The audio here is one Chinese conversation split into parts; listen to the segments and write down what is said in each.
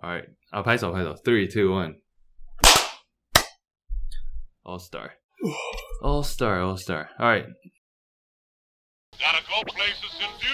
All right，啊，拍手拍手，Three, two, one。All Star, All Star, All Star. All right. Gotta go places and do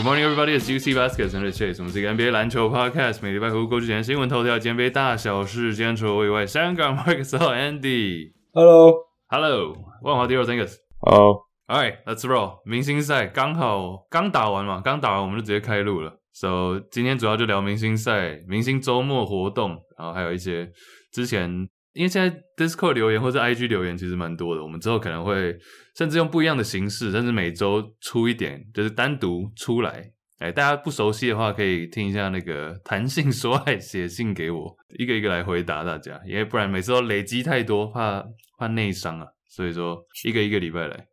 Good morning, everybody. It's UC Baskets and Chase. 我们是一个 NBA 篮球 podcast，每礼拜回顾过去前新闻头条、及 NBA 大小事。今天除了我以外，香港 Marcus 和 Andy。Hello，Hello，万华第二 Thanks。好，All right, let's roll。明星赛刚好刚打完嘛，刚打完我们就直接开录了。So 今天主要就聊明星赛、明星周末活动，然后还有一些之前，因为现在 Discord 留言或者 IG 留言其实蛮多的，我们之后可能会甚至用不一样的形式，甚至每周出一点，就是单独出来。哎，大家不熟悉的话，可以听一下那个 弹性说爱，写信给我，一个一个来回答大家，因为不然每次都累积太多，怕怕内伤啊。所以说一个一个礼拜来。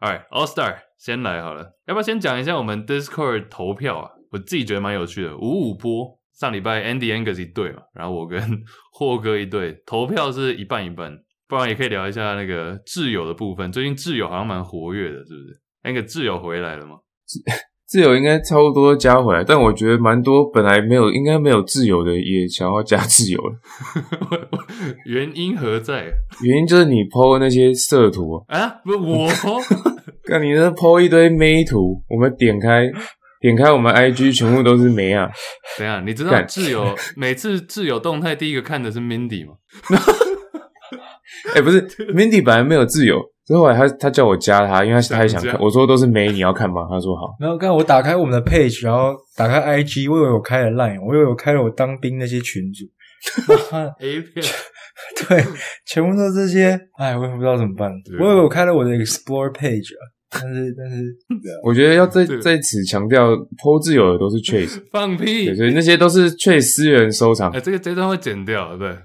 Alright, All Star 先来好了，要不要先讲一下我们 Discord 投票啊？我自己觉得蛮有趣的，五五波。上礼拜 Andy Angus 一队嘛，然后我跟霍哥一队，投票是一半一半。不然也可以聊一下那个挚友的部分，最近挚友好像蛮活跃的，是不是？那个挚友回来了吗？挚友应该差不多加回来，但我觉得蛮多本来没有，应该没有自由的也想要加自由了。原因何在原因就是你 PO 那些色图，啊？不，我 看你那 PO 一堆妹图，我们点开点开我们 IG 全部都是梅啊，怎样？你知道干挚友 每次自由动态第一个看的是 Mindy 吗？哎、不是 Mindy 本来没有自由，之后来他他叫我加他，因为他他也想看，我说都是梅，你要看吗？他说好。然后刚才我打开我们的 page，然后打开 IG，我以为我开了 Line，我以为我开了我当兵那些群组，妈 A 片对，全部都是这些，哎，我也不知道怎么办。我以为我开了我的 Explore page 啊，但是但是 我觉得要在在此强调，PO 自由的都是 Chase，放屁，！所以那些都是 Chase 私人收藏哎、。这个这段会剪掉，对。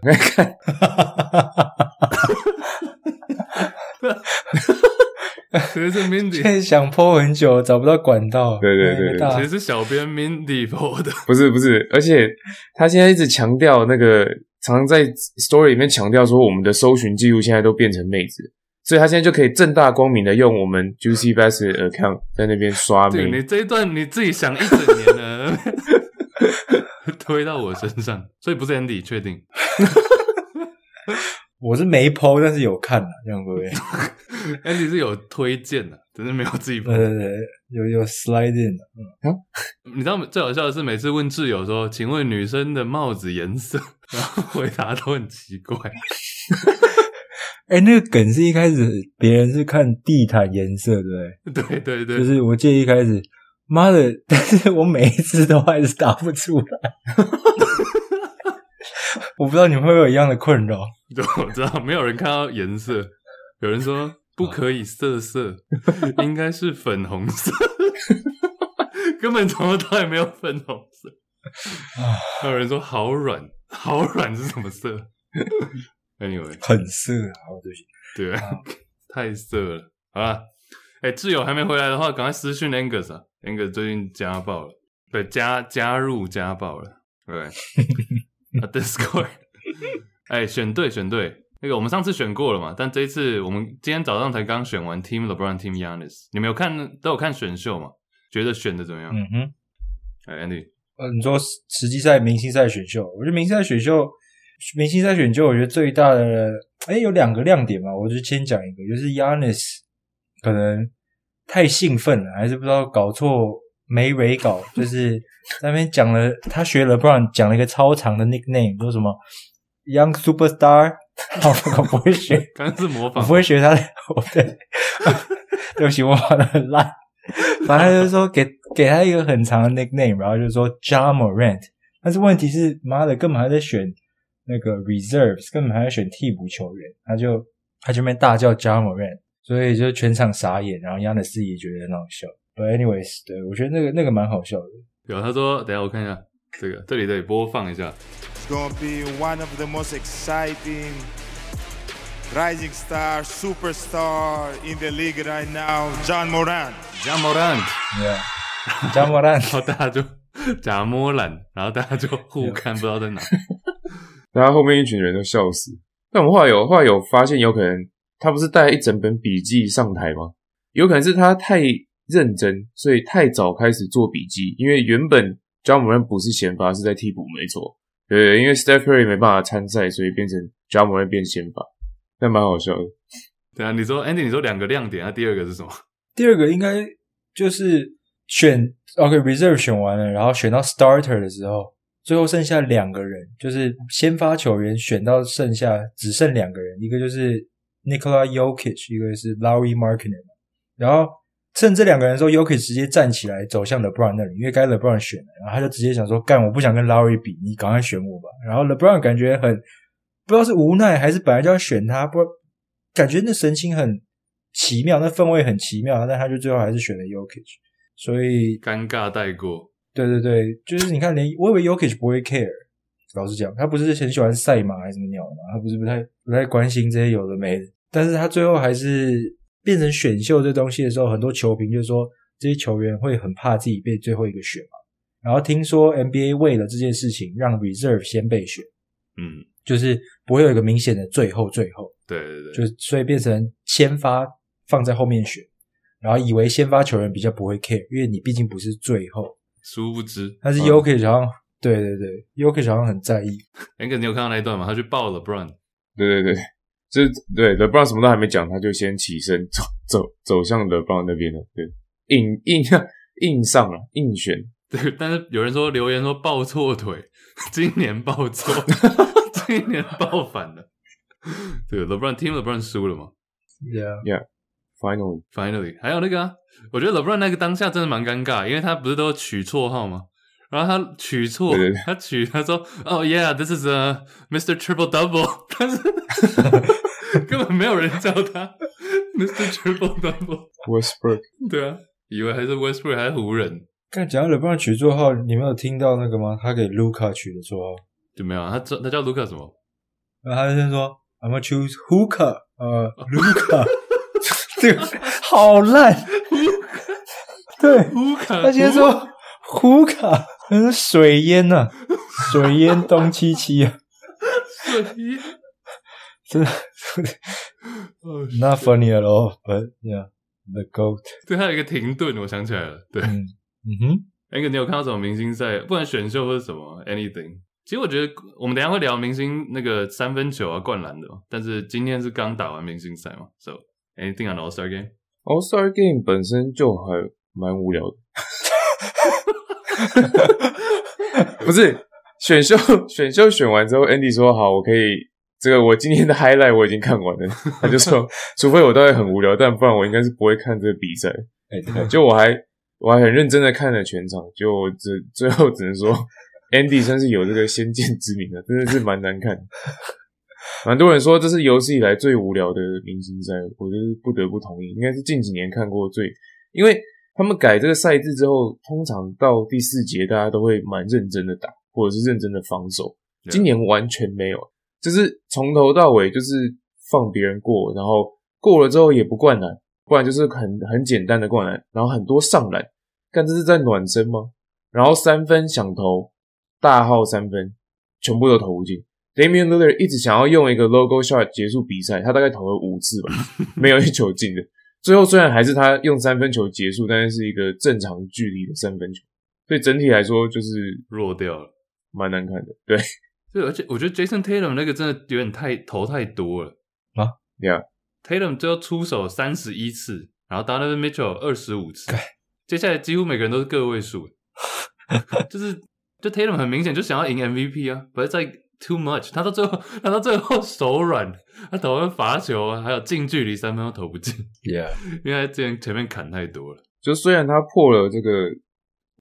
其实是 Mindy，现在想 po 很久，找不到管道。对对对对那个大其实是小编 Mindy 播的。不是不是，而且他现在一直强调那个，常常在 story 里面强调说，我们的搜寻记录现在都变成妹子，所以他现在就可以正大光明的用我们 Juicy Bass 的 account 在那边刷对你妹。这一段你自己想一整年了，推到我身上，所以不是 Andy 确定。我是没 po，但是有看啊，这样会不会？Andy 是有推荐的，只是没有自己播对。对对，有有 slide in 的。你知道最好笑的是，每次问挚友说：“请问女生的帽子颜色？”然后回答都很奇怪。哎，那个梗是一开始别人是看地毯颜色，对不 对？对对对，就是我记得一开始，妈的！但是我每一次都还是答不出来。我不知道你们会不会有一样的困扰。对，我知道没有人看到颜色，有人说不可以色色，应该是粉红色，根本从头到尾没有粉红色。还有人说好软，好软是什么色？Anyway，很色啊！好对不起，对，太色了。好了，哎、挚友还没回来的话，赶快私讯 Angus 啊，Angus 最近家暴了，对，加加入家暴了，对，啊 Discord，哎、选对选对，那个我们上次选过了嘛，但这一次我们今天早上才刚选完 Team LeBron、Team Yanis，你们有看都有看选秀吗？觉得选的怎么样？嗯哼，哎、a n d y 呃，你说实际赛、明星赛选秀，我觉得明星赛选秀、明星赛选秀，我觉得最大的哎有两个亮点嘛，我就先讲一个，就是 Yanis 可能太兴奋了，还是不知道搞错没蕊稿，就是那边讲了，他学了，不然讲了一个超长的 nickname，说什么 Young Superstar，好，我不会学，刚刚是模我仿，不会学他的，我对，对不起，我玩的很烂。反正就是说给给他一个很长的 nickname，然后就是说 John Morant，但是问题是，妈的，根本还在选那个 reserves，根本还要选替补球员，他就他就边大叫 John Moran，所以就全场傻眼，然后亚尼斯也觉得很好笑。But anyways，对我觉得那个那个蛮好笑的。有他说，等下我看一下这个，这里得播放一下。It's gonna be one of the most exciting rising star, superstar in the league right now, John Moran. John Moran.，Yeah，John Moran，然后大家就假莫兰，然后大家就互看，不知道在哪。大家后面一群人都笑死。但我们后来有后来有发现，有可能他不是带一整本笔记上台吗？有可能是他太认真，所以太早开始做笔记。因为原本 John Moran 不是先发，是在替补，没错。对，因为 Steph Curry 没办法参赛，所以变成 John Moran 变先发，那蛮好笑的。对啊，你说 Andy，你说两个亮点，那第二个是什么？第二个应该就是选 OK reserve 选完了，然后选到 starter 的时候，最后剩下两个人，就是先发球员选到剩下只剩两个人，一个就是 Nikola Jokic，一个是 Larry Markin。然后趁这两个人的时候，Jokic 直接站起来走向 LeBron 那里，因为该 LeBron 选了，然后他就直接想说：“干，我不想跟 Larry 比，你赶快选我吧。”然后 LeBron 感觉很不知道是无奈还是本来就要选他，不感觉那神情很奇妙，那氛围很奇妙，但他就最后还是选了 Jokic，所以尴尬带过。对对对，就是你看，连我以为 Yokich 不会 care，老实讲，他不是很喜欢赛马还是什么鸟的嘛，他不是不太不太关心这些有的没的，但是他最后还是变成选秀这东西的时候，很多球评就说这些球员会很怕自己被最后一个选嘛，然后听说 NBA 为了这件事情让 reserve 先被选，嗯，就是不会有一个明显的最后最后。对对对，就所以变成先发放在后面选，然后以为先发球员比较不会 care，因为你毕竟不是最后。殊不知。但是 Yokic 好像、对对对，Yokic 好像很在意。Angus，你有看到那一段吗？他去抱 LeBron，对对对，就是对 LeBron 什么都还没讲，他就先起身 走走走向 LeBron 那边了。对，硬硬硬上了，硬选。对，但是有人说留言说抱错腿，今年抱错，今年抱反了。对，LeBron Team LeBron 输了嘛 Yeah，Finally，？Finally，还有那个啊，我觉得 LeBron 那个当下真的蛮尴尬，因为他不是都取绰号吗？然后他取错对对对，他取他说哦、yeah，this is a Mr. Triple Double，但是根本没有人叫他 Mr. Triple Double。Westbrook，对啊，以为还是 Westbrook 还是湖人，刚讲到 LeBron 取绰号，你没有听到那个吗？他给 Luca 取的绰号，就没有啊？他叫他叫 Luca 什么？然后他就先说 I'm gonna choose Hooker，呃，Luca，这个好烂。对他先说 Hookah，那是水淹呐、水淹东七七啊，水真的哦 not funny at all，but yeah，the goat。对，他有一个停顿，我想起来了。对，嗯嗯哼，那个你有看到什么明星赛？不管选秀或者什么 anything。其实我觉得我们等一下会聊明星那个三分球啊、灌篮的嘛，但是今天是刚打完明星赛嘛，so anything on All Star Game？All Star Game 本身就还蛮无聊的，不是选秀 选秀选完之后，Andy 说好，我可以这个我今天的 highlight 我已经看完了，他就说，除非我都会很无聊，但不然我应该是不会看这个比赛。就我还我还很认真的看了全场，就我只最后只能说，Andy 算是有这个先见之明的，真的是蛮难看的。蛮多人说这是有史以来最无聊的明星赛，我就是不得不同意，应该是近几年看过最，因为他们改这个赛制之后，通常到第四节大家都会蛮认真的打，或者是认真的防守。今年完全没有，就是从头到尾就是放别人过，然后过了之后也不灌篮，不然就是很很简单的灌篮，然后很多上篮，看这是在暖身吗？然后三分想投，大号三分全部都投不进。Damian Lillard 一直想要用一个 logo shot 结束比赛，他大概投了五次吧，没有一球进的。最后虽然还是他用三分球结束，但是是一个正常距离的三分球，所以整体来说就是弱掉了。蛮难看的。对对，而且我觉得 Jason Tatum 那个真的有点太投太多了。，Yeah，Tatum 最后出手三十一次，然后 Donovan Mitchell 二十五次，接下来几乎每个人都是个位数，就是就 Tatum 很明显就想要赢 MVP 啊，不是在 too much，他到最后他到最后手软，他投了罚球啊，还有近距离三分都投不进，，Yeah，因为他之前前面砍太多了。就虽然他破了这个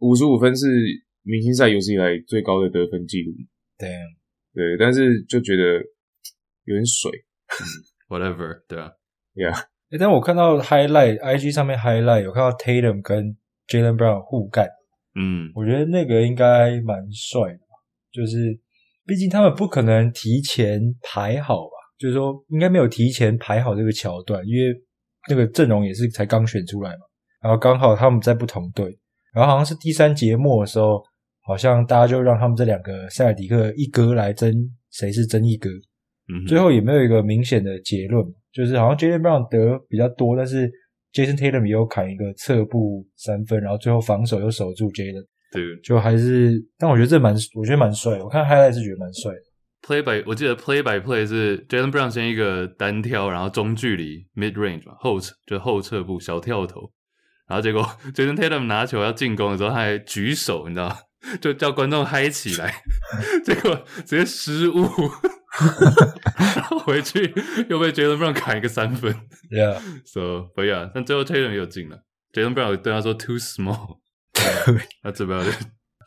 五十五分是明星赛有史以来最高的得分记录，对，对，但是就觉得有点水 whatever，对啊，，Yeah，诶但我看到 highlight IG 上面 highlight 有看到 Tatum 跟 Jalen Brown 互干，嗯，我觉得那个应该蛮帅的吧，就是毕竟他们不可能提前排好吧，就是说应该没有提前排好这个桥段，因为那个阵容也是才刚选出来嘛，然后刚好他们在不同队，然后好像是第三节末的时候，好像大家就让他们这两个塞尔迪克一哥来争谁是争一哥，嗯，最后也没有一个明显的结论，就是好像 Jalen Brown 得比较多，但是 Jason Tatum 也有砍一个侧步三分，然后最后防守又守住 Jalen，对就还是，但我觉得这蛮，我觉得蛮帅。我看 highlight 是觉得蛮帅的。play by，我记得 play by play 是 Jalen Brown 先一个单挑，然后中距离 mid range 嘛，后侧就后撤步小跳投，然后结果 Jason Tatum 拿球要进攻的时候，他还举手，你知道？就叫观众嗨起来，结果直接失误，然后回去又被 Jalen Brown 砍一个三分 Yeah，，so but yeah，但最后 Tatum 也有进了，Jalen Brown 有对他说 too small，那这边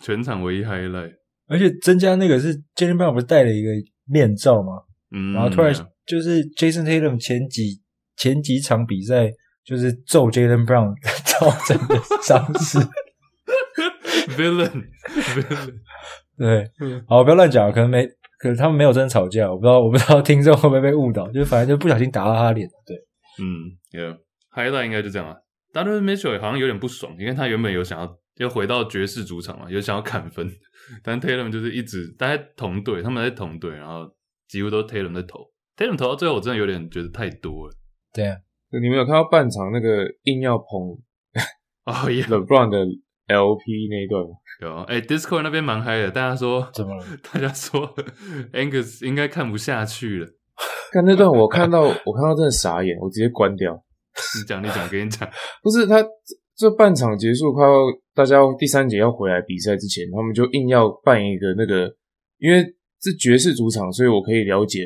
全场唯一 highlight，而且增加那个是 Jalen Brown 不是戴了一个面罩吗？嗯，然后突然就是 Jason Tatum 前几前几场比赛就是揍 Jalen Brown 造成的伤势。villain villain，对嗯，好，不要乱讲，可能没，可能他们没有真的吵架，我不知道，我不知道听众会不会被误导，就是反正就不小心打到他脸。对，嗯，Yeah，highlight 应该就这样啊。Donovan Mitchell 好像有点不爽，因为他原本有想要要回到爵士主场嘛，有想要砍分，但 Taylor 就是一直大家同队，他们在同队，然后几乎都 Taylor 在投，Taylor 投到最后，我真的有点觉得太多了。对啊，你们有看到半场那个硬要捧 哦耶，LeBron 的 LP 那一段吗？有哎、d i s c o r d 那边蛮嗨的，大家说怎么了？大家说 Angus 应该看不下去了。看那段我看到我看到真的傻眼，我直接关掉。你讲，你讲，跟你讲，不是他这这半场结束快要大家第三节要回来比赛之前，他们就硬要办一个那个，因为是爵士主场，所以我可以了解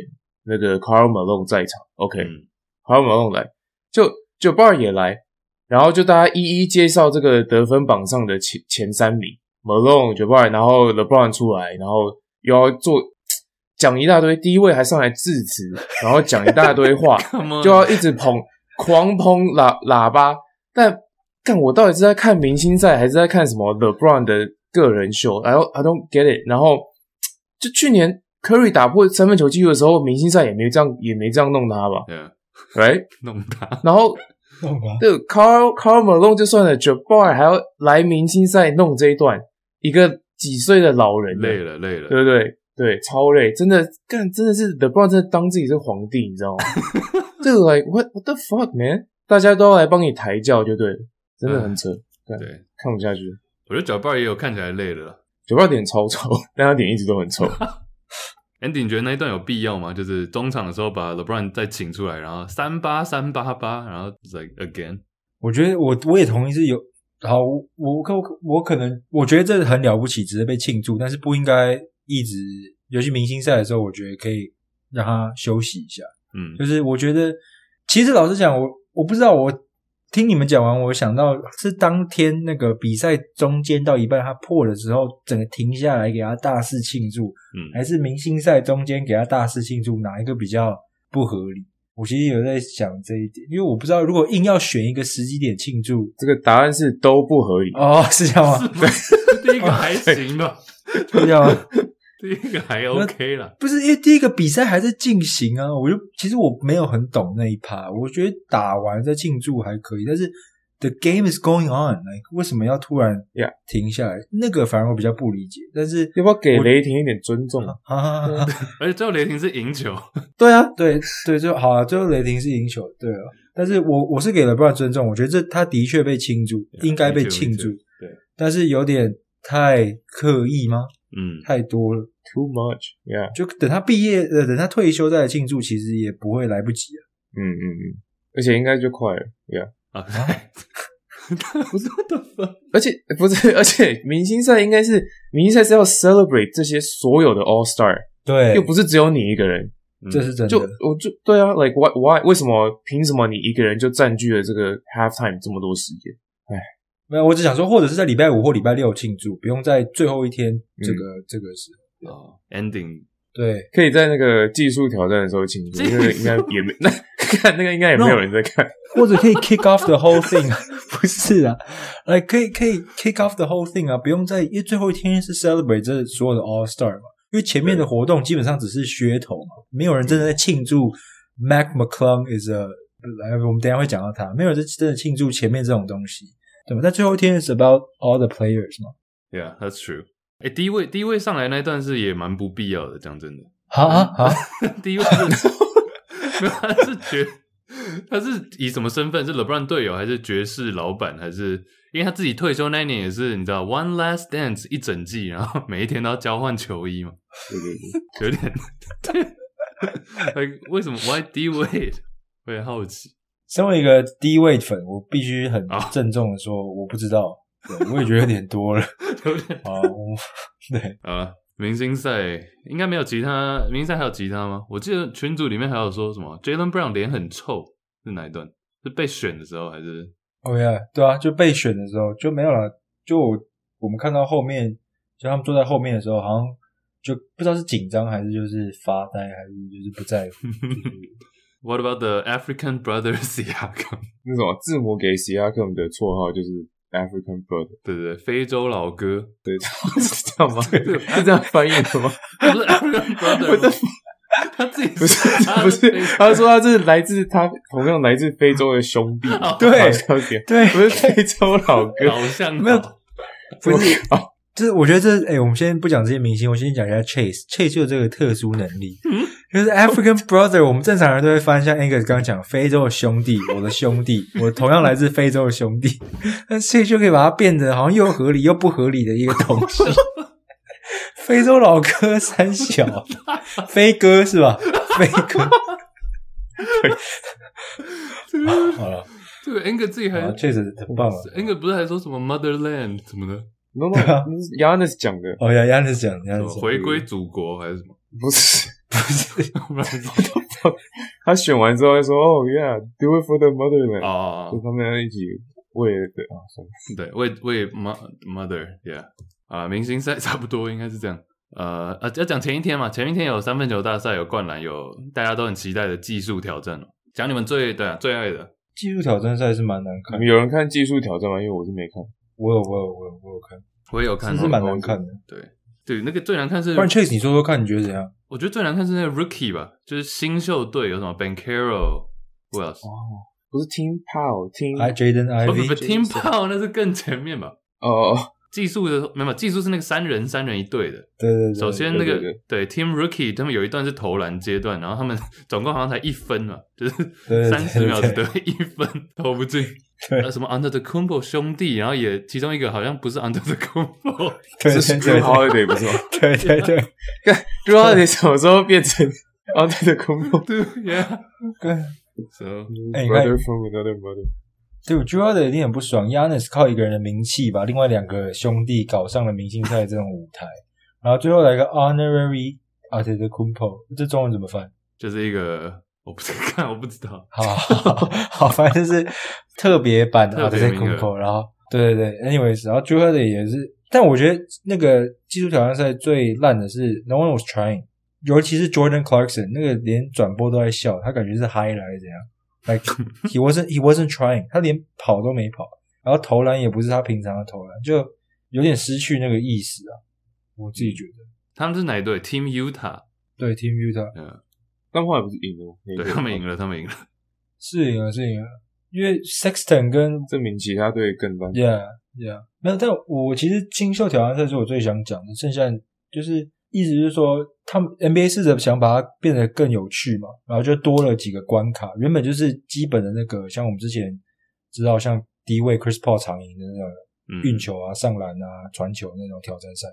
那个 Carl Malone 在场。OK，Carl、嗯。Malone 来，就就 Bar 也来，然后就大家一一介绍这个得分榜上的前前三名，Malone、j a b a r 然后 LeBron 出来，然后又要做讲一大堆，第一位还上来致辞，然后讲一大堆话，就要一直捧，狂捧喇喇叭。但干我到底是在看明星赛，还是在看什么 LeBron 的个人秀？I don't I don't get it。然后就去年 Curry 打破三分球纪录的时候，明星赛也没这样也没这样弄他吧 Yeah，，right？弄他，然后 弄吧。这个 Carl Carl Malone 就算了 j a b a r 还要来明星赛弄这一段，一个几岁的老人累了累了，对不对？对，超累，真的干，真的是 LeBron 真的当自己是皇帝，你知道吗？这个 like what what the fuck man，大家都要来帮你抬轿，就对了，真的很扯，干对，看不下去。我觉得脚伴也有看起来累了啦。九八点超臭，但他点一直都很臭。Andy，你觉得那一段有必要吗？就是中场的时候把 LeBron 再请出来，然后三八三八八，然后 like again，我觉得我我也同意是有好，我我可我可能我觉得这很了不起，值得被庆祝，但是不应该一直，尤其明星赛的时候，我觉得可以让他休息一下。嗯就是我觉得，其实老实讲，我我不知道，我听你们讲完，我想到是当天那个比赛中间到一半他破了之后，整个停下来给他大肆庆祝，嗯，还是明星赛中间给他大肆庆祝，哪一个比较不合理？我其实有在想这一点，因为我不知道如果硬要选一个时机点庆祝，这个答案是都不合理。哦，是这样吗？第一个还行吧，是这样吗？第一个还 OK 啦。不是因为第一个比赛还在进行啊，我就其实我没有很懂那一趴，我觉得打完再庆祝还可以，但是 the game is going on，like 为什么要突然 Yeah 停下来？那个反而我比较不理解。但是要不要给雷霆一点尊重？啊哈哈哈，而且最后雷霆是赢球，对啊，对对，就好啊，最后雷霆是赢球，对啊。但是我我是给了不少尊重，我觉得这他的确被庆祝，应该被庆祝对，但是有点太刻意吗？嗯，太多了。Too much, yeah。就等他毕业，呃，等他退休再来庆祝，其实也不会来不及啊。嗯嗯嗯，而且应该就快了，yeah。啊，不是 what the fuck？而且不是，而且明星赛应该是明星赛是要 celebrate 这些所有的 All Star，对又不是只有你一个人。这是真的。就我就对啊，like why why 为什么凭什么你一个人就占据了这个 halftime 这么多时间？哎没有，我只想说，或者是在礼拜五或礼拜六庆祝，不用在最后一天这个、这个时候。哦，ending。对，可以在那个技术挑战的时候庆祝，那个应该也没 那看那个应该也没有人在看。或者可以 kick off the whole thing 啊，不是啊，来可以可以 kick off the whole thing 啊，不用在因为最后一天是 celebrate 这所有的 All Star 嘛，因为前面的活动基本上只是噱头嘛，没有人真的在庆祝 Mac McClung is a，来我们等一下会讲到他，没有人真的庆祝前面这种东西，对吧？但最后一天是 about all the players 嘛，Yeah, that's true. 哎，第一位第一位上来那一段是也蛮不必要的，讲真的。好啊好，第一位是，没有，他是爵，他是以什么身份？是 LeBron 队友，还是爵士老板？还是因为他自己退休那一年也是你知道 One Last Dance 一整季，然后每一天都要交换球衣嘛，对对对，有点对。为什么 Why D Wade？我也好奇。身为一个低位粉，我必须很啊郑重的说，我不知道，对我也觉得有点多了有点啊，我对。啊，明星赛应该没有其他，明星赛还有其他吗？我记得群组里面还有说什么 Jalen Brown 脸很臭，是哪一段？是被选的时候还是？哦呀，对啊，就被选的时候就没有了。就我我们看到后面，就他们坐在后面的时候，好像就不知道是紧张还是就是发呆，还是就是不在乎。就 是 What about the African brother Siakam？那种字母给 s i a k a m 的绰号就是 African Brother，对对对，非洲老哥，对，是这样吗？是这样翻译的吗？不是 African brother，吗他自己不是他不是非，他说他是来自他同样来自非洲的兄弟，对对不是非洲老哥，好像没有好不是啊，就是我觉得这，哎、我们先不讲这些明星，我先讲一下 Chase。Chase 就有这个特殊能力，就是 African brother。我们正常人都会翻像 Angus 刚刚讲，非洲的兄弟，我的兄弟，我同样来自非洲的兄弟。但 Chase 就可以把它变得好像又合理又不合理的一个东西。非洲老哥三小，飞哥是吧？飞哥。好了，这个 Ang 自己还好，Chase 很棒了。Ang 不是还说什么 Motherland 什么的，no no，Yanis 讲的，哦，Yanis 讲，亚什么尼斯讲回归祖国还是什么？不是 他选完之后就说哦，Yeah，do it for the motherland，哦就，他们要一起为了对啊，算了，对，为为 mo- mother，yeah，啊，明星赛差不多应该是这样。呃呃，要讲前一天嘛，前一天有三分球大赛，有灌篮，有大家都很期待的技术挑战哦。讲你们最对啊最爱的，技术挑战赛是蛮难看的。有人看技术挑战吗？因为我是没看，我有，我有，我有，我有看，我也有看哦，其实蛮难看的。对对，那个最难看是不，然 Chase，你说说看，你觉得怎样？我觉得最难看是那个 rookie 吧，就是新秀队有什么 Bankero，who else？哦，不是 Team Pow，Team 还 Jaden 不不不 Ivy，，Team Pow 那是更前面吧？哦，技术的没有技术是那个三人三人一队的。对对对，首先那个对对 Team Rookie 他们有一段是投篮阶段，然后他们总共好像才一分嘛，就是对对三十秒只得一分，投不进。什么 Under the Kumbo 兄弟，然后也其中一个好像不是 Under the Kumbo，对是对 Drew 对 Holiday 不是吗对对对？Drew Holiday 什么时候变成 Under the Kumbo 对，Yeah。对 So 哎你看 Brother from another mother？对，我 u 的一定很不爽。Yanis 靠一个人的名气把另外两个兄弟搞上了明星赛这种舞台，然后最后来个 Honorary Antetokounmpo，这中文怎么翻？就是一个我不知看，我不知道。好好反正就是特别版的特别名额 Antetokounmpo，然后对对对，anyways，然后 j u 的也是，但我觉得那个技术挑战赛最烂的是 No one was trying，尤其是 Jordan Clarkson，那个连转播都在笑，他感觉是嗨了还是怎样？Like he wasn't he wasn't trying，他连跑都没跑，然后投篮也不是他平常的投篮，就有点失去那个意识啊。我自己觉得，他们是哪一队？Team Utah。对 Team Utah 嗯，但后来不是赢了吗？对他们赢了，他们赢了。是赢了是赢了，因为 Sexton 跟证明其他队更烂。Yeah, yeah，没有，但我其实新秀挑战赛是我最想讲的，剩下就是意思就是说，他们 NBA 试着想把它变得更有趣嘛，然后就多了几个关卡，原本就是基本的那个，像我们之前知道像第一位 Chris Paul 常赢的那个嗯，运球啊、上篮啊、传球那种挑战赛，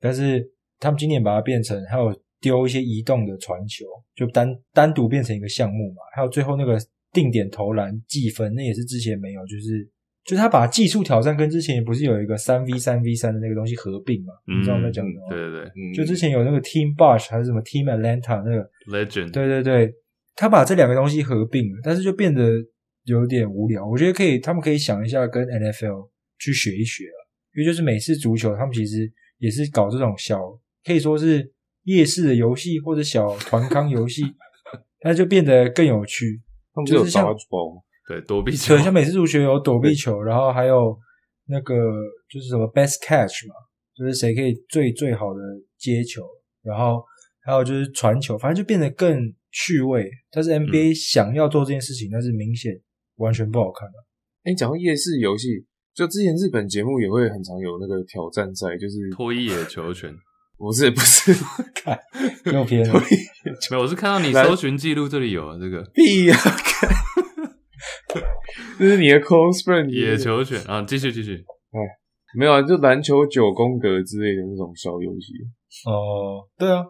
但是他们今年把它变成还有丢一些移动的传球，就单单独变成一个项目嘛，还有最后那个定点投篮计分，那也是之前没有，就是就他把技术挑战跟之前不是有一个三 v 三 v 三的那个东西合并嘛？嗯你知道我在讲什么吗？对对对嗯就之前有那个 Team Bosh 还是什么 Team Atlanta 那个，，Legend。对对对，他把这两个东西合并了，但是就变得有点无聊。我觉得可以，他们可以想一下跟 NFL 去学一学啊，因为就是美式足球，他们其实也是搞这种小，可以说是夜市的游戏或者小团康游戏，那就变得更有趣。他们就是像 dodgeball 吗？对，躲避球对，，像每次入球有躲避球，然后还有那个就是什么 best catch 嘛，就是谁可以最最好的接球，然后还有就是传球，反正就变得更趣味。但是 NBA 想要做这件事情，但是明显完全不好看的。哎，讲到夜市游戏，就之前日本节目也会很常有那个挑战赛，就是脱衣野球拳。不是不 是看又偏了，没有，我是看到你来搜寻记录这里有啊，这个屁呀、看这是你的 close friend 野球拳啊，继续继续。哎没有啊？就篮球九宫格之类的那种小游戏。哦，对啊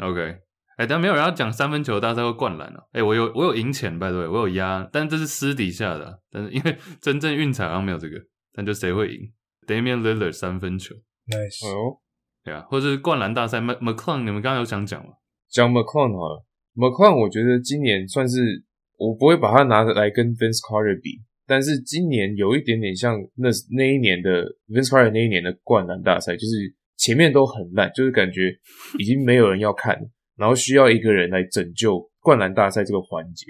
，OK，哎、但没有人要讲三分球大赛或灌篮啊。哎、我有我有赢钱拜托我有压，但这是私底下的啊、但是因为真正运彩好像没有这个，但就谁会赢？Damian Lillard 三分球，nice，哦，对啊，或者是灌篮大赛，Mc McClung，你们刚刚有想讲吗？讲 McClung 好了，McClung 我觉得今年算是我不会把它拿来跟 Vince Carter 比，但是今年有一点点像那那一年的 Vince Carter 那一年的灌篮大赛，就是前面都很烂，就是感觉已经没有人要看，然后需要一个人来拯救灌篮大赛这个环节。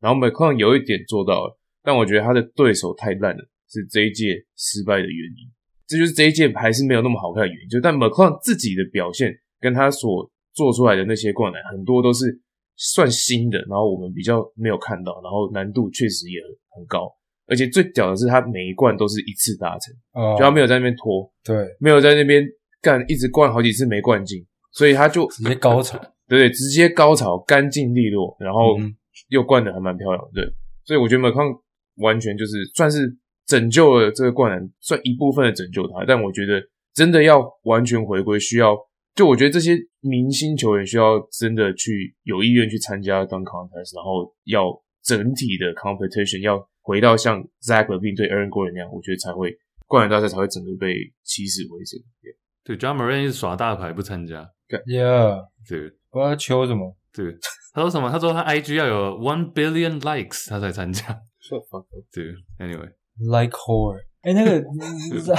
然后 McCon 有一点做到了，但我觉得他的对手太烂了，是这一届失败的原因。这就是这一届还是没有那么好看的原因。就但 McCon 自己的表现跟他所做出来的那些灌篮，很多都是算新的，然后我们比较没有看到，然后难度确实也很高。而且最屌的是，他每一罐都是一次达成，哦。就他没有在那边拖，对，没有在那边干，一直灌好几次没灌进，所以他就直接高潮，对对，直接高潮，干净利落，然后嗯又灌的还蛮漂亮，对，所以我觉得 McCon 完全就是算是拯救了这个灌篮，算一部分的拯救他，但我觉得真的要完全回归，需要就我觉得这些明星球员需要真的去有意愿去参加 dunk contest，然后要整体的 competition 要回到像 Zach Levine 对 Aaron Gordon 那样，我觉得才会灌篮大赛才会整个被起死回生。对，John Moran 一直耍大牌不参加，，Yeah，对不知道他求什么，对，他说什么？他说他 IG 要有 one billion likes 他才参加。Shut fuck up。对，Anyway，like whore。哎、那个 Z-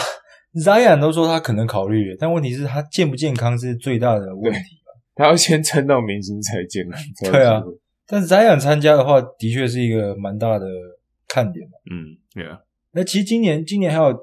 Zion 都说他可能考虑了，但问题是他健不健康是最大的问题吧。他要先撑到明星才健康，对啊但 Zion 参加的话，的确是一个蛮大的看点嘛。嗯，Yeah，那其实今年今年还有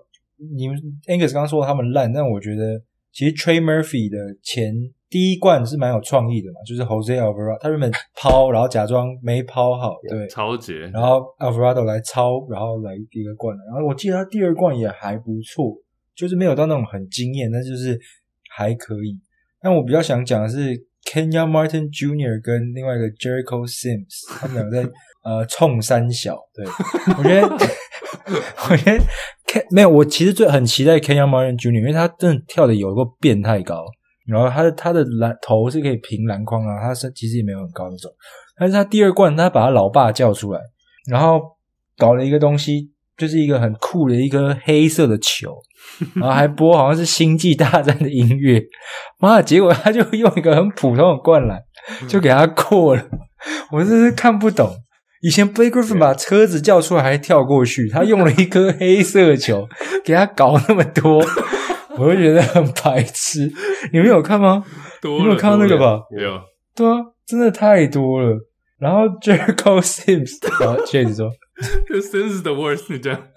你们 Angus 刚刚说他们烂，但我觉得其实 Trey Murphy 的前第一冠是蛮有创意的嘛，就是 Jose Alvarado 他原本抛，然后假装没抛好，对，超杰，然后 Alvarado 来抄，然后来一个冠，然后我记得他第二冠也还不错，就是没有到那种很惊艳，但就是还可以。但我比较想讲的是 Kenya Martin Jr. 跟另外一个 Jericho Sims，他们两个在呃冲三小，对我觉得我觉得 Ken 没有，我其实最很期待 Kenya Martin Jr.，因为他真的跳的有个变态高，然后他的他的篮头是可以平篮筐啊，他是其实也没有很高那种。但是他第二冠，他把他老爸叫出来，然后搞了一个东西，就是一个很酷的一颗黑色的球，然后还播好像是星际大战的音乐，妈的，结果他就用一个很普通的灌篮就给他过了，我真是看不懂。以前 Blake Griffin 把车子叫出来还跳过去，他用了一颗黑色球给他搞那么多，我就觉得很白痴。你们有看吗？多你有看到那个吧？有，对啊，真的太多了。然后 Jericho Sims，然后 James 说这 Sims is the worst，你这样，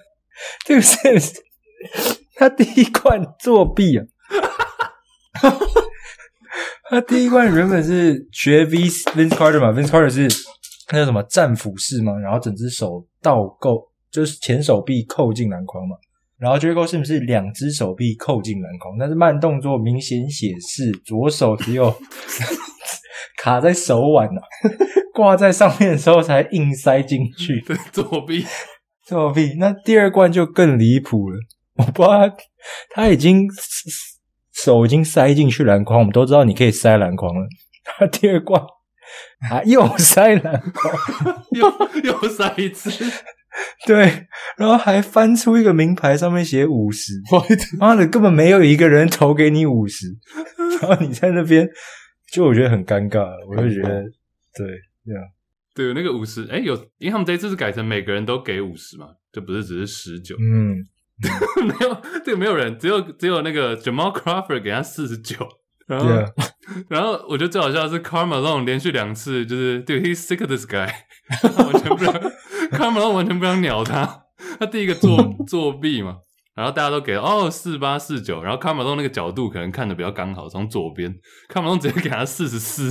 这个 Sims 他第一关作弊啊，他第一关原本是学 V Vince Carter 嘛，Vince Carter 是那叫什么战斧式嘛，然后整只手倒扣，就是前手臂扣进篮筐嘛。然后 Jericho Sims 是两只手臂扣进篮筐，但是慢动作明显显示左手只有 卡在手腕啊，挂在上面的时候才硬塞进去。对，作弊，作弊。那第二罐就更离谱了，我不知道他他已经手已经塞进去篮筐，我们都知道你可以塞篮筐了，他第二罐啊又塞篮筐，又又塞一次，对，然后还翻出一个名牌，上面写五十，妈的，根本没有一个人投给你五十，然后你在那边，就我觉得很尴尬，我就觉得对，这样对，那个五十，哎，有，因为他们这一次是改成每个人都给五十嘛，就不是只是十九，嗯，没有，这个没有人，只有只有那个 Jamal Crawford 给他四十九，然后对啊，然后我觉得最好笑的是 Carmelo 连续两次就是对 he's sick of this guy，完全不想 Carmelo 完全不想鸟他。他第一个作作弊嘛，然后大家都给哦四八四九，然后 Carmelo 那个角度可能看的比较刚好，从左边，Carmelo 直接给他四十四，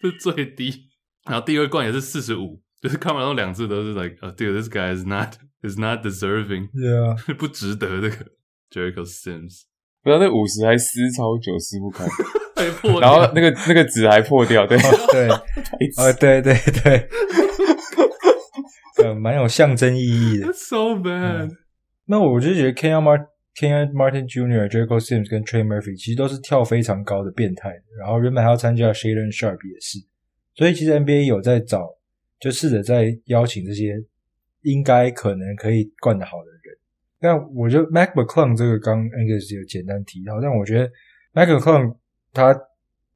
是最低。然后第二冠也是四十五，就是 Carmelo 两次都是 like，哦、dude this guy is not is not deserving，对啊，不值得这个 Jericho Sims，不知道那五十还撕超久撕不开，被破掉，然后那个那个纸还破掉，对，对，呃，对对对，呃，蛮有象征意义的。That's so bad，、那我就觉得 Ken Mart Ken Martin Jr.、Jericho Sims 跟 Trey Murphy 其实都是跳非常高的变态，然后原本还要参加 Shaden Sharp 也是，所以其实 NBA 有在找，就试着在邀请这些应该可能可以灌得好的人。那我觉得 Mac McClung 这个刚 Angus 有简单提到，但我觉得 Mac McClung 他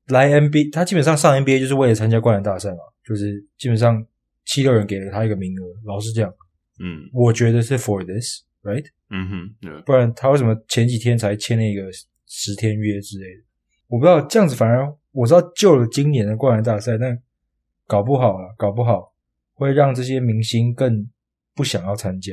来 NBA，他基本上上 NBA 就是为了参加灌篮大赛嘛，就是基本上七六人给了他一个名额。老是这样，嗯我觉得是 for this，right？嗯哼对不然他为什么前几天才签了一个十天约之类的？我不知道这样子，反而我知道救了今年的灌篮大赛，但搞不好了，搞不好会让这些明星更不想要参加，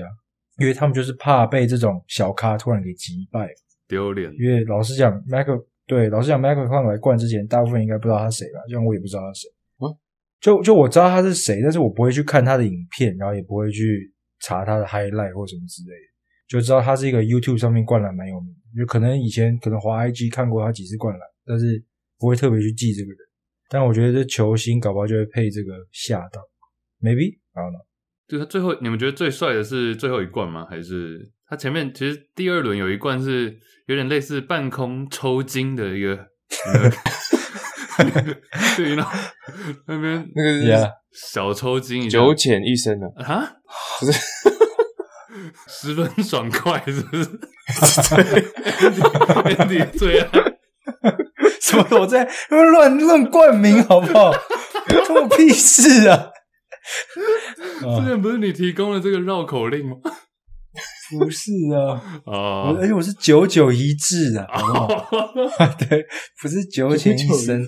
因为他们就是怕被这种小咖突然给击败。丢脸，因为老实讲，Michael 对老实讲，Michael 上来冠之前，大部分应该不知道他是谁吧？像我也不知道他是谁。嗯就就我知道他是谁，但是我不会去看他的影片，然后也不会去查他的 highlight 或什么之类的，就知道他是一个 YouTube 上面灌篮蛮有名的，就可能以前可能华 IG 看过他几次灌篮，但是不会特别去记这个人。但我觉得这球星搞不好就会配这个吓到，maybe I don't know。就他最后，你们觉得最帅的是最后一冠吗？还是他前面其实第二轮有一冠是有点类似半空抽筋的一个，对，然后那边那个是小抽筋九浅一生的，啊，不 是十分爽快是不是？Andy 最爱什么？我在乱乱冠名 好不好？关我屁事啊！之前不是你提供了这个绕口令吗？不是啊，啊 哦而且我是九九一致啊，好不好？对，不是九九一生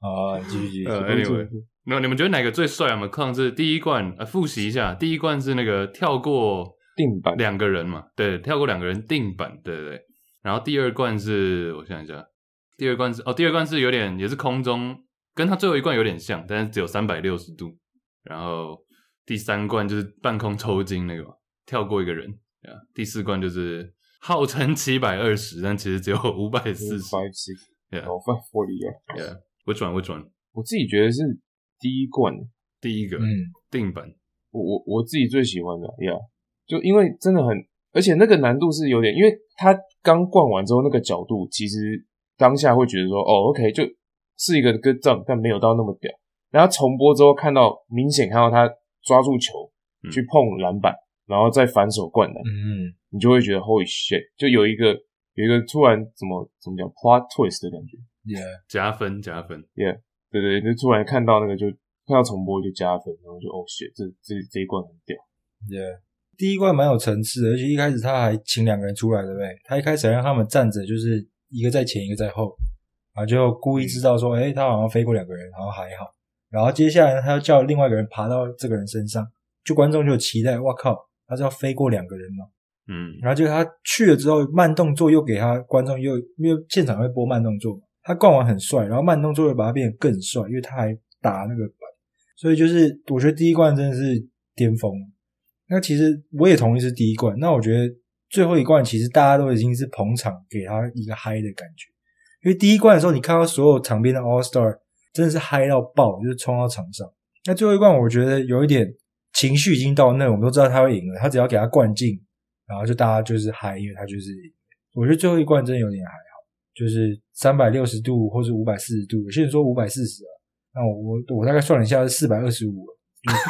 啊，继续继续。呃，anyway，那你们觉得哪个最帅啊？我们看是第一冠，呃，复习一下，第一冠是那个跳过定版两个人嘛，对，跳过两个人定版，对对对。然后第二冠是我想一下，第二罐是哦，第二罐是有点也是空中，跟它最后一罐有点像，但是只有三百六十度。然后第三罐就是半空抽筋那个嘛，跳过一个人，啊。第四罐就是号称七百二十，但其实只有五百四十 five six，，Yeah 哦，five forty 啊。Yeah，which one？which one？我自己觉得是第一罐，第一个嗯，定版，我我我自己最喜欢的呀就因为真的很，而且那个难度是有点，因为它刚灌完之后那个角度，其实当下会觉得说，哦，OK，就是一个 good jump，但没有到那么屌。然后重播之后看到明显看到他抓住球嗯去碰篮板，然后再反手灌篮，嗯，你就会觉得 Holy shit，就有一个有一个突然怎么怎么讲 plot twist 的感觉。也加分加分。对对，就突然看到那个就看到重播就加分，然后就哦 shit，这这这一冠很屌。也第一关蛮有层次的，而且一开始他还请两个人出来，对不对？他一开始还让他们站着，就是一个在前，一个在后，然后就故意制造说，哎、他好像飞过两个人，然后还好。然后接下来他要叫另外一个人爬到这个人身上，就观众就有期待，哇靠，他是要飞过两个人吗？嗯，然后就他去了之后，慢动作又给他观众又因为现场会播慢动作嘛，他灌完很帅，然后慢动作又把他变得更帅，因为他还打那个板，所以就是我觉得第一冠真的是巅峰。那其实我也同意是第一冠，那我觉得最后一罐其实大家都已经是捧场给他一个嗨的感觉，因为第一罐的时候你看到所有场边的 All Star 真的是嗨到爆，就是冲到场上。那最后一罐我觉得有一点情绪已经到那，我们都知道他会赢了，他只要给他灌进。然后就大家就是嗨，因为他就是，我觉得最后一罐真的有点还好，就是三百六十度或是五百四十度，有些人说五百四十啊，那我我我大概算了一下是四百二十五，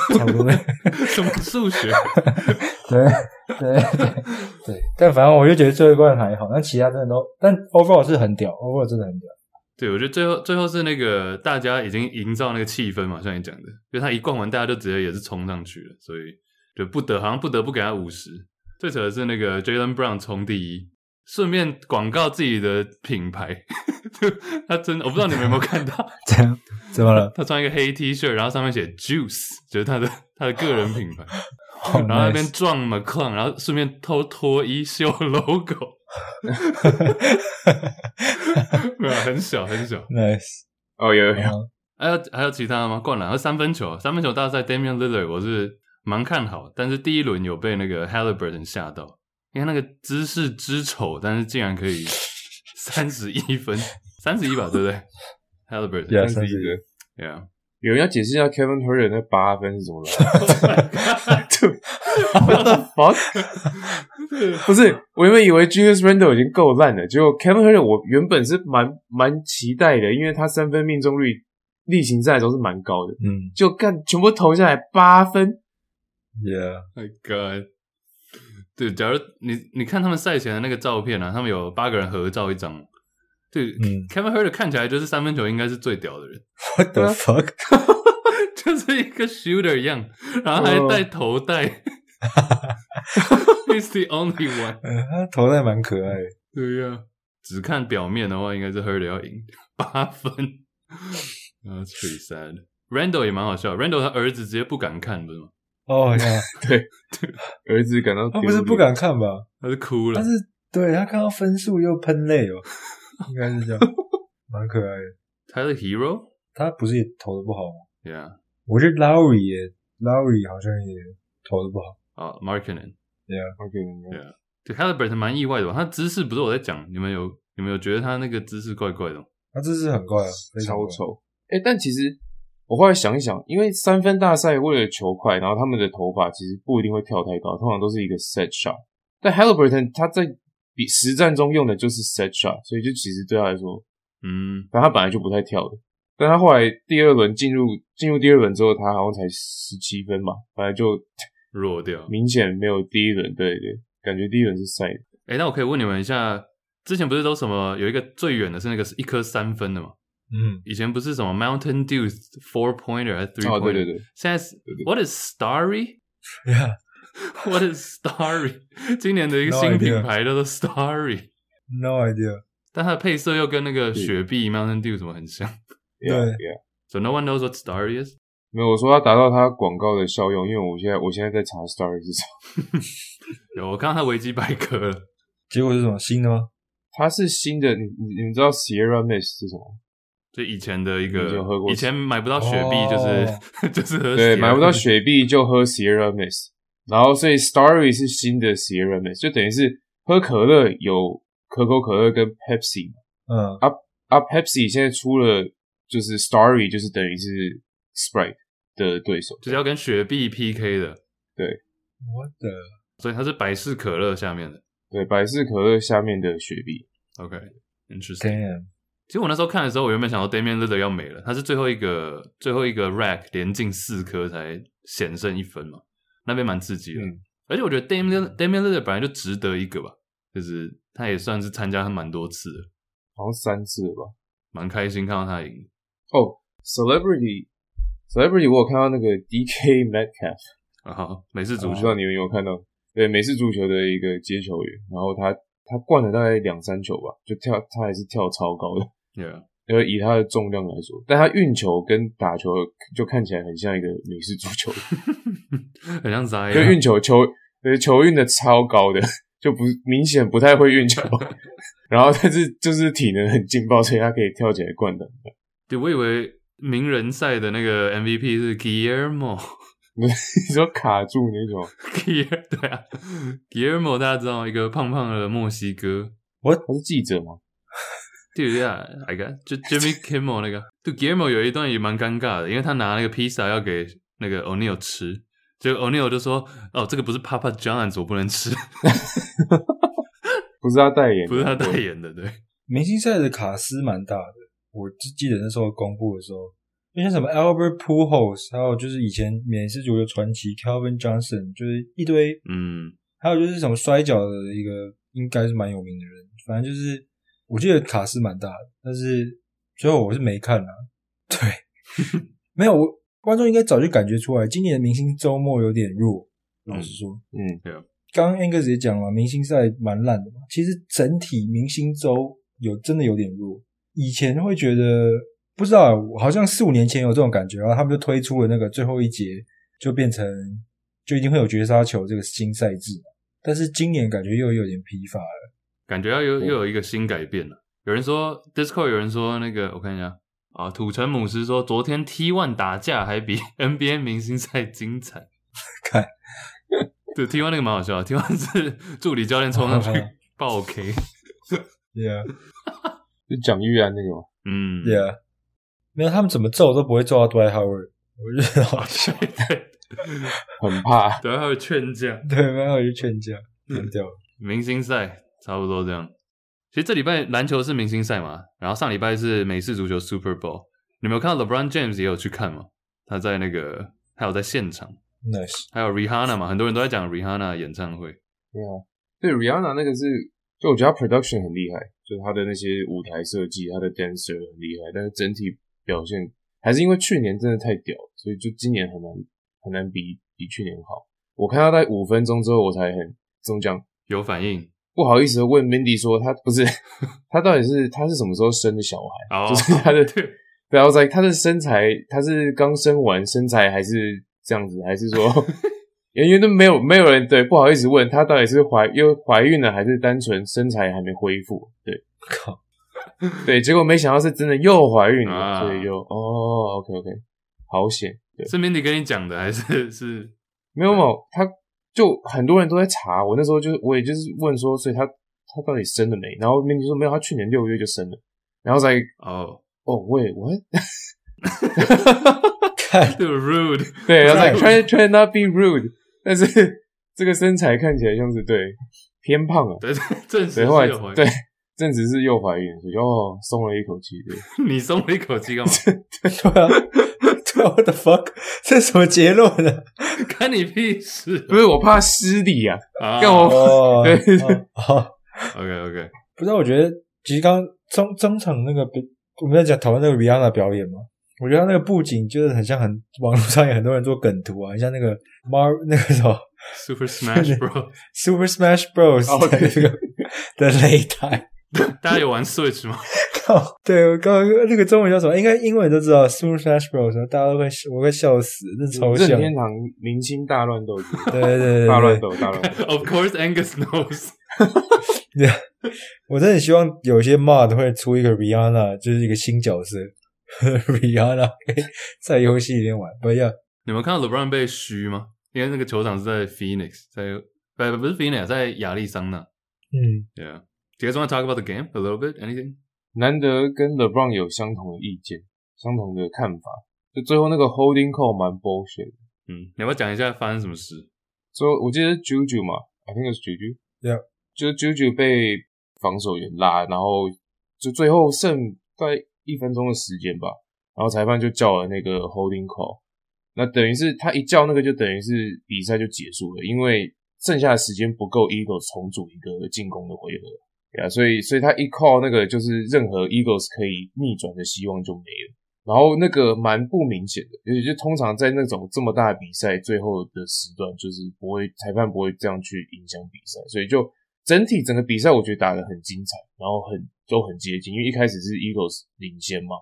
就差不多。什么数学？对 对对对，但反正我就觉得最后一冠还好，但其他真的都，但 overall 是很屌，overall 真的很屌。对，我觉得最后最后是那个大家已经营造那个气氛嘛，像你讲的，就他一灌完，大家就直接也是冲上去了，所以就不得好像不得不给他五十。最扯的是那个 Jalen Brown 冲第一，顺便广告自己的品牌。他真的，我不知道你们有没有看到，怎样怎么了？他穿一个黑 T 恤，然后上面写 Juice，就是他的他的个人品牌。好然后那边撞 McClung，然后顺便偷脱衣秀 logo，没有很小很小。nice，哦，有有有，嗯。还有还有其他的吗？灌篮和三分球，三分球大赛 Damian Lillard 我是蛮看好，但是第一轮有被那个 Halliburton 吓到，因为那个姿势之丑，但是竟然可以 三十一分，三十一吧，对不对？Halliburton，三十一。分。yeah，有人要解释一下 Kevin Herter 那八分是怎么来的？What the fuck？不是，我原本以为 Julius Randle 已经够烂了，结果 Kevin Herter 我原本是蛮蛮期待的，因为他三分命中率例行赛都是蛮高的，嗯就干全部投下来八分，，Yeah，My God！对，假如你你看他们赛前的那个照片啊，他们有八个人合照一张。对、嗯 k e v i n Herter 看起来就是三分球应该是最屌的人，What the fuck？就是一个 shooter 一样，然后还戴头戴。He's the only one。嗯，他头戴蛮可爱的。对呀、只看表面的话，应该是 Herter 要赢八分。That's pretty sad。Randall 也蛮好笑，Randall 他儿子直接不敢看，不是吗？哦 对，儿子感到他不是不敢看吧？他是哭了他。是对他看到分数又喷泪哦，应该是这样，蛮可爱的。他是 hero。他不是也投的不好吗？Yeah。我觉得 Lowry 也 Lowry 好像也投的不好。啊、m a r k i n e n OK，Yeah，对 Halliburton 蛮意外的吧？他姿势不是我在讲，你们有你们有觉得他那个姿势怪怪的吗？他姿势很怪啊，怪。超丑。哎、但其实我后来想一想，因为三分大赛为了球快，然后他们的头发其实不一定会跳太高，通常都是一个 set shot。但 Halliburton 他在比实战中用的就是 set shot，所以就其实对他来说，嗯，但他本来就不太跳的。但他后来第二轮进入进入第二轮之后，他好像才十七分嘛，本来就弱掉。明显没有第一轮。对对，感觉第一轮是赛的。哎、那我可以问你们一下，之前不是都什么有一个最远的是那个一颗三分的嘛？嗯，以前不是什么 Mountain Dew four pointer 还是 three 哦，pointer？、对对对，现在是 What is Starry？Yeah，What is Starry？今年的一个新品牌叫做 Starry，no idea。但它的配色又跟那个雪碧 Mountain Dew 什么很像。对 yeah, yeah. So no one knows what Starry is。没有，我说要达到它广告的效用，因为我现在我现在在查 Star 是什么。有，我看到它维基百科了。结果是什么新的吗？它是新的，你你你们知道 Sierra Mist 是什么？就以前的一个，过以前买不到雪碧，就是、哦 就是喝对，买不到雪碧就喝 Sierra Mist，然后所以 Starry 是新的 Sierra Mist，就等于是喝可乐有可口可乐跟 Pepsi 嘛嗯，啊，Pepsi 现在出了就是 Starry，就是等于是 Sprite 的对手，就是要跟雪碧 PK 的，对，我的所以它是百事可乐下面的。对，百事可乐下面的雪碧，OK，interesting、damn，其实我那时候看的时候，我原本想到 Damian Lillard 要没了，他是最后一个最后一个 rack 连进四颗才险胜一分嘛，那边蛮刺激的。嗯而且我觉得 Damian Damian Lillard 本来就值得一个吧，就是他也算是参加他蛮多次的，好像三次了吧？蛮开心看到他赢。哦，Celebrity Celebrity，我有看到那个 DK Metcalf。然后美式足球。我不知道你们有没有看到，对美式足球的一个接球员，然后他他灌了大概两三球吧，就跳他还是跳超高的，，Yeah，因为以他的重量来说，但他运球跟打球就看起来很像一个美式足球员，很像 z 就运球球呃球运的超高的，就不明显不太会运球，然后但是就是体能很劲爆，所以他可以跳起来灌篮。对，我以为名人赛的那个 MVP 是 Guillermo。你说卡住那种，Guillermo 对啊，Guillermo 大家知道吗？一个胖胖的墨西哥，我他是记者吗？对呀，I got 就 Jimmy Kimmel 那个，对 Guillermo 有一段也蛮尴尬的，因为他拿那个披萨要给那个 O'Neill 吃，结果 O'Neal 就说：“哦，这个不是 Papa John's，我不能吃，不是他代言的，不是他代言的。”对，明星赛的卡斯蛮大的，我只记得那时候公布的时候，就像什么 Albert Pujols，还有就是以前美式足球传奇 Calvin Johnson，就是一堆，嗯，还有就是什么摔跤的一个，应该是蛮有名的人，反正就是我记得卡斯蛮大的，但是最后我是没看啊，对，没有我观众应该早就感觉出来，今年的明星周末有点弱，老实说，嗯，刚刚 Angus 也讲了，明星赛蛮烂的嘛。其实整体明星周有真的有点弱。以前会觉得不知道，好像四五年前有这种感觉，然后他们就推出了那个最后一节，就变成就一定会有绝杀球这个新赛制嘛。但是今年感觉又有点疲乏了。感觉要又又有一个新改变了。有人说 Discord 有人说那个，我看一下啊，土城姆斯说昨天 T One 打架还比 NBA 明星赛精彩。看，对 T One 那个蛮好笑的，T One 是助理教练冲上去 爆 K。Yeah, 就蒋玉安那个嘛，嗯 yeah，没有他们怎么揍都不会揍到 Dwight Howard，我觉得好笑。对，很怕。对，还有劝架。对，蛮好去劝架，很屌。明星赛差不多这样。其实这礼拜篮球是明星赛嘛，然后上礼拜是美式足球 Super Bowl。你没有看到 LeBron James 也有去看吗？他在那个，还有在现场，Nice，还有 Rihanna 嘛，很多人都在讲 Rihanna 演唱会。对啊，对 Rihanna 那个是，就我觉得他 production 很厉害，就他的那些舞台设计，他的 dancer 很厉害，但是整体表现还是因为去年真的太屌，所以就今年很难很难比比去年好。我看他在五分钟之后，我才很怎么讲，有反应不好意思地问 Mindy 说他不是 他到底是他是什么时候生的小孩？哦，就是他的 对，对啊，我在他的身材，他是刚生完身材还是这样子，还是说，因为都没有没有人对，不好意思问她到底是怀又怀孕了，还是单纯身材还没恢复？对靠，对，结果没想到是真的又怀孕了，啊所以就哦，OK OK，好险，对，是 Mindy 跟你讲的，还是是？没有没有，他就很多人都在查，我那时候就我也就是问说，所以她她到底生了没？然后 Mindy 说没有，她去年六月就生了，然后再哦，哦喂我。看对 rude，对，然后不 try try not be rude，但是这个身材看起来像是对偏胖啊，对，对，后来是有怀孕对，正值是又怀孕，所以就哦松了一口气，对，你松了一口气干嘛？对啊，对啊，What the fuck？这什么结论呢？干你屁事！不是我怕失礼啊，啊干我哦，对 对对哦哦，OK OK，不知道，我觉得其实刚刚中中场那个表，我们在讲讨论那个 Rihanna 表演嘛，我觉得他那个布景就是很像很网络上有很多人做梗图啊，很像那个 Mar 那个什么 Super Smash Bros，Super Smash Bros 的这个 的擂台。大家有玩 Switch 吗？靠，对我刚刚那个中文叫什么？应该英文都知道 Super Smash Bros，大家都会我会笑死，那超像。任天堂明星大乱斗，对对对大乱斗，大乱斗，Of course, Angus knows。对，我真的很希望有一些 mod 会出一个 Rihanna，就是一个新角色，Rihanna 在游戏里面玩。不要，你们看到 LeBron 被虚吗？因为那个球场是在 Phoenix，在不不是 Phoenix，在亚利桑那。嗯，Yeah. Do you guys want to talk about the game a little bit? Anything? 难得跟 LeBron 有相同的意见，相同的看法，就最后那个 holding call 蛮 bullshit 的。嗯，你要不要讲一下发生什么事？最后我记得是 Juju 嘛，I think it's Juju，Yeah 就是 Juju 被防守员拉，然后就最后剩大概一分钟的时间吧，然后裁判就叫了那个 holding call，那等于是他一叫那个就等于是比赛就结束了，因为剩下的时间不够 Eagles 重组一个进攻的回合，对啊，所以所以他一 call 那个就是任何 Eagles 可以逆转的希望就没了。然后那个蛮不明显的，尤其就通常在那种这么大的比赛最后的时段，就是不会裁判不会这样去影响比赛，所以就整体整个比赛我觉得打得很精彩，然后很都很接近，因为一开始是 Eagles 领先嘛，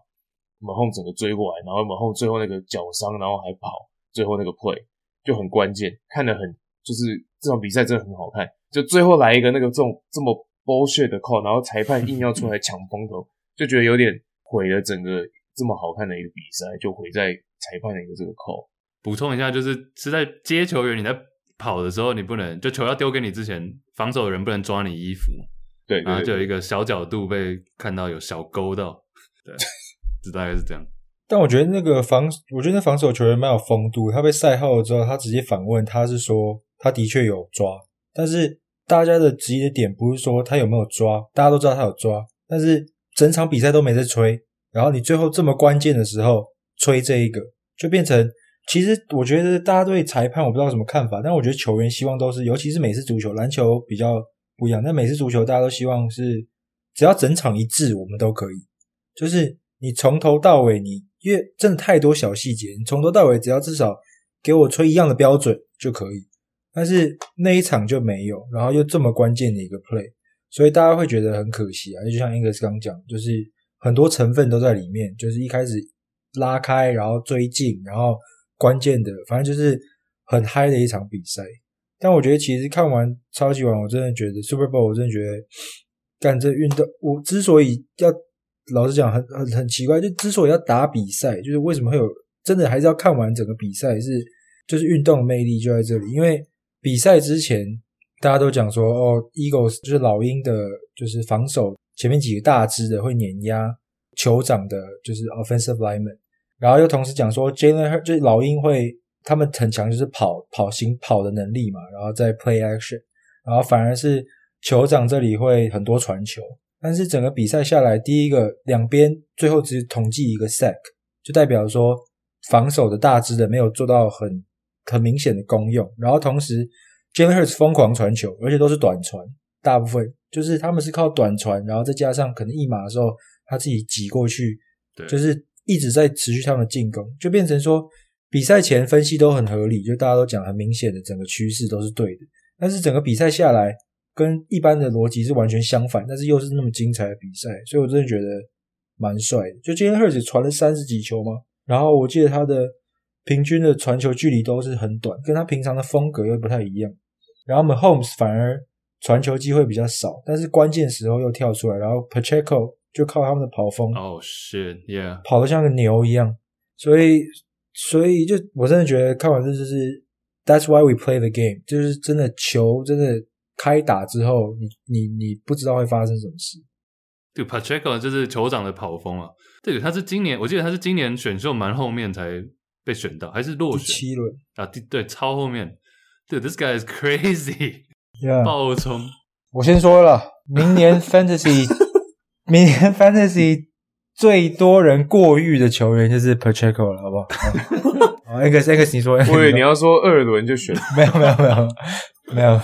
马后整个追过来，然后马后最后那个脚伤，然后还跑，最后那个 play 就很关键，看得很就是这场比赛真的很好看，就最后来一个那个这种这么 bullshit 的 call，然后裁判硬要出来抢风头，就觉得有点毁了整个这么好看的一个比赛，就毁在裁判的一个这个 call。补充一下，就是是在接球员你在跑的时候，你不能就球要丢给你之前，防守的人不能抓你衣服，对对对然后就有一个小角度被看到有小勾到，对，就大概是这样。但我觉得那个防，我觉得那防守球员蛮有风度。他被赛后了之后，他直接反问，他是说他的确有抓，但是大家的质疑的点不是说他有没有抓，大家都知道他有抓，但是整场比赛都没在吹，然后你最后这么关键的时候吹这一个，就变成其实我觉得大家对裁判我不知道什么看法，但我觉得球员希望都是，尤其是美式足球，篮球比较不一样，但美式足球大家都希望是只要整场一致，我们都可以，就是你从头到尾你。因为真的太多小细节，你从头到尾只要至少给我吹一样的标准就可以。但是那一场就没有，然后又这么关键的一个 play，所以大家会觉得很可惜啊。就像 Angus 刚讲，就是很多成分都在里面，就是一开始拉开，然后追进，然后关键的，反正就是很嗨的一场比赛。但我觉得其实看完超级碗，我真的觉得 Super Bowl，我真的觉得干这运动，我之所以要老实讲，很很很奇怪，就之所以要打比赛，就是为什么会有真的还是要看完整个比赛，是就是运动的魅力就在这里。因为比赛之前大家都讲说，哦，Eagles 就是老鹰的，就是防守前面几个大只的会碾压酋长的，就是 offensive lineman，然后又同时讲说，Jalen 就是老鹰会他们很强，就是跑跑行跑的能力嘛，然后再 play action，然后反而是酋长这里会很多传球。但是整个比赛下来，第一个两边最后只统计一个 sack，就代表说防守的大只的没有做到很很明显的功用。然后同时，Jalen Hurts 疯狂传球，而且都是短传，大部分就是他们是靠短传，然后再加上可能一码的时候他自己挤过去，对就是一直在持续他们的进攻，就变成说比赛前分析都很合理，就大家都讲很明显的整个趋势都是对的。但是整个比赛下来，跟一般的逻辑是完全相反，但是又是那么精彩的比赛，所以我真的觉得蛮帅的。就今天 Hurts 传了三十几球嘛，然后我记得他的平均的传球距离都是很短，跟他平常的风格又不太一样。然后我们 Homes 反而传球机会比较少，但是关键时候又跳出来，然后 Pacheco 就靠他们的跑风，哦、shit，yeah，跑得像个牛一样，所以所以就我真的觉得看完这就是 That's why we play the game，就是真的球真的开打之后，你你你不知道会发生什么事。对 Pacheco 就是酋长的跑锋啊，对，他是今年我记得他是今年选秀蛮后面才被选到，还是落第选七轮。啊？第对超后面，对，this guy is crazy，，Yeah，爆冲，我先说了，明年 Fantasy，明年 Fantasy 最多人过誉的球员就是 Pacheco 了，好不好？好，X X，你说，我以为你要说二轮就选，没有没有没有没有，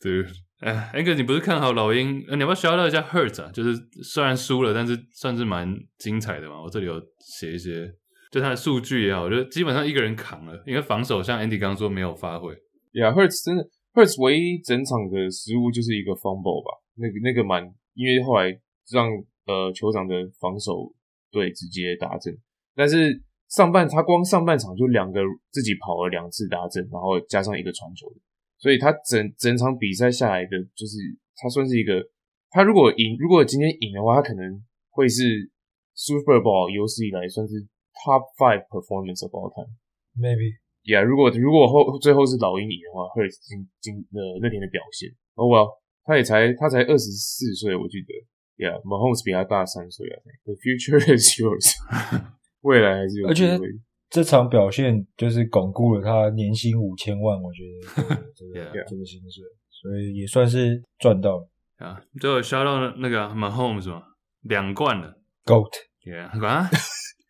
对，哎，那个你不是看好老鹰？呃你要不要 shout out 一下 Hurt 啊？就是虽然输了，但是算是蛮精彩的嘛。我这里有写一些，就他的数据也好，我觉得基本上一个人扛了，因为防守像 Andy 刚刚说没有发挥。Yeah, Hurts 真的 Hurts 唯一整场的失误就是一个 fumble 吧，那个那个蛮，因为后来让呃酋长的防守队直接打阵，但是上半他光上半场就两个自己跑了两次打阵，然后加上一个传球的，所以他整整场比赛下来的就是他算是一个，他如果赢，如果今天赢的话，他可能会是 Super Bowl 有史以来算是 Top Five performance of all time。，maybe。Yeah，如果如果后最后是老鹰赢的话，Hurts 今今呃那天的表现，Oh well，他也才他才二十四岁，我记得，Yeah，Mahomes 比他大三岁啊，The future is yours，未来还是有而且机会。这场表现就是巩固了他年薪五千万，我觉得 这个 Yeah. 这个这个薪水，所以也算是赚到了。啊，最后 shout out 那个 Mahomes 嘛，两冠了 Goat，，Yeah，啊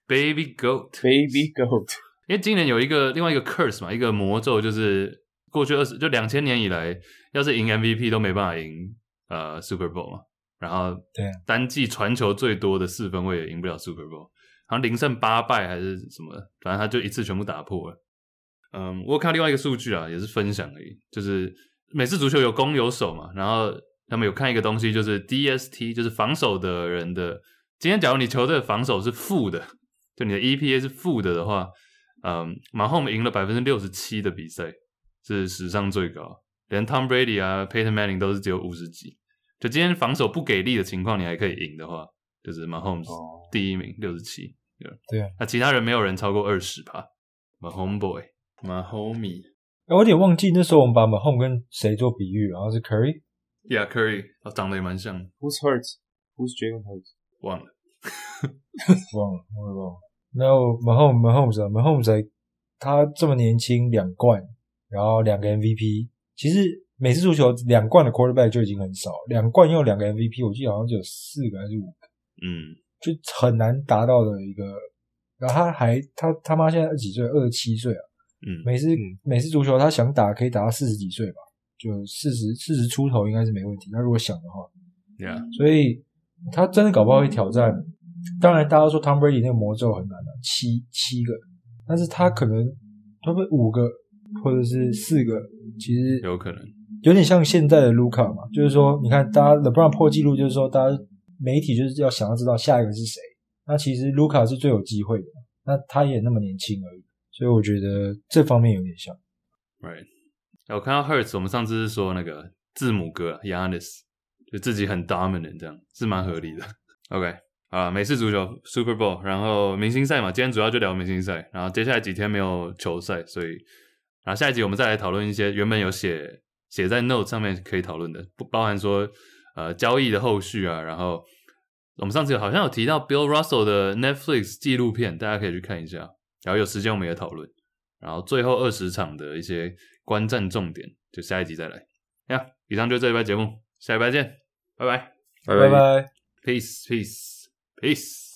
Baby Goat。Baby Goat，因为今年有一个另外一个 curse 嘛，一个魔咒，就是过去二十就两千年以来，要是赢 MVP 都没办法赢呃 Super Bowl 嘛。然后对啊单季传球最多的四分位也赢不了 Super Bowl，好像零胜八败还是什么，反正他就一次全部打破了。嗯，我有看到另外一个数据啊，也是分享而已，就是美式足球有攻有守嘛，然后他们有看一个东西，就是 DST，就是防守的人的。今天假如你球队的防守是负的，就你的 EPA 是负的的话，嗯，马后赢了百分之六十七的比赛，是史上最高，连 Tom Brady 啊、Peyton Manning 都是只有五十几。就今天防守不给力的情况，你还可以赢的话，就是 Mahomes 哦第一名六十七，对啊，那其他人没有人超过二十吧。Mahome Boy，My homie，Yeah 我有点忘记那时候我们把 Mahomes 跟谁做比喻，然后是 Curry，Yeah Curry，他，长得也蛮像的，Who's Hurts？Who's Jalen Hurts？忘了。忘了，我也忘了。然后 Mahomes Mahomes 啊 Mahomes 才他这么年轻两冠，然后两个 MVP，其实美式足球两冠的 quarterback 就已经很少，两冠又两个 MVP，我记得好像只有四个还是五个，嗯，就很难达到的一个。然后他还他他妈现在几岁？二十七岁啊！嗯，美式、美式足球他想打可以打到四十几岁吧，就四十四十出头应该是没问题。他如果想的话，Yeah，所以他真的搞不好会挑战。当然，大家都说 Tom Brady 那个魔咒很难啊，七七个，但是他可能会不会五个或者是四个，其实有可能。有点像现在的卢卡嘛，就是说，你看，大家 LeBron 破纪录，就是说，大家媒体就是要想要知道下一个是谁。那其实卢卡是最有机会的，那他也那么年轻而已，所以我觉得这方面有点像。Right，我看到 Hertz，我们上次是说那个字母哥 Yanis，就自己很 dominant，这样是蛮合理的。OK，啊，美式足球 Super Bowl，然后明星赛嘛，今天主要就聊明星赛，然后接下来几天没有球赛，所以，然后下一集我们再来讨论一些原本有写写在 note 上面可以讨论的，不包含说呃交易的后续啊，然后我们上次好像有提到 Bill Russell 的 Netflix 纪录片，大家可以去看一下，然后有时间我们也讨论。然后最后二十场的一些观战重点，就下一集再来。呀，以上就是这一拜节目，下一拜见，拜拜拜拜拜。，peace peace peace。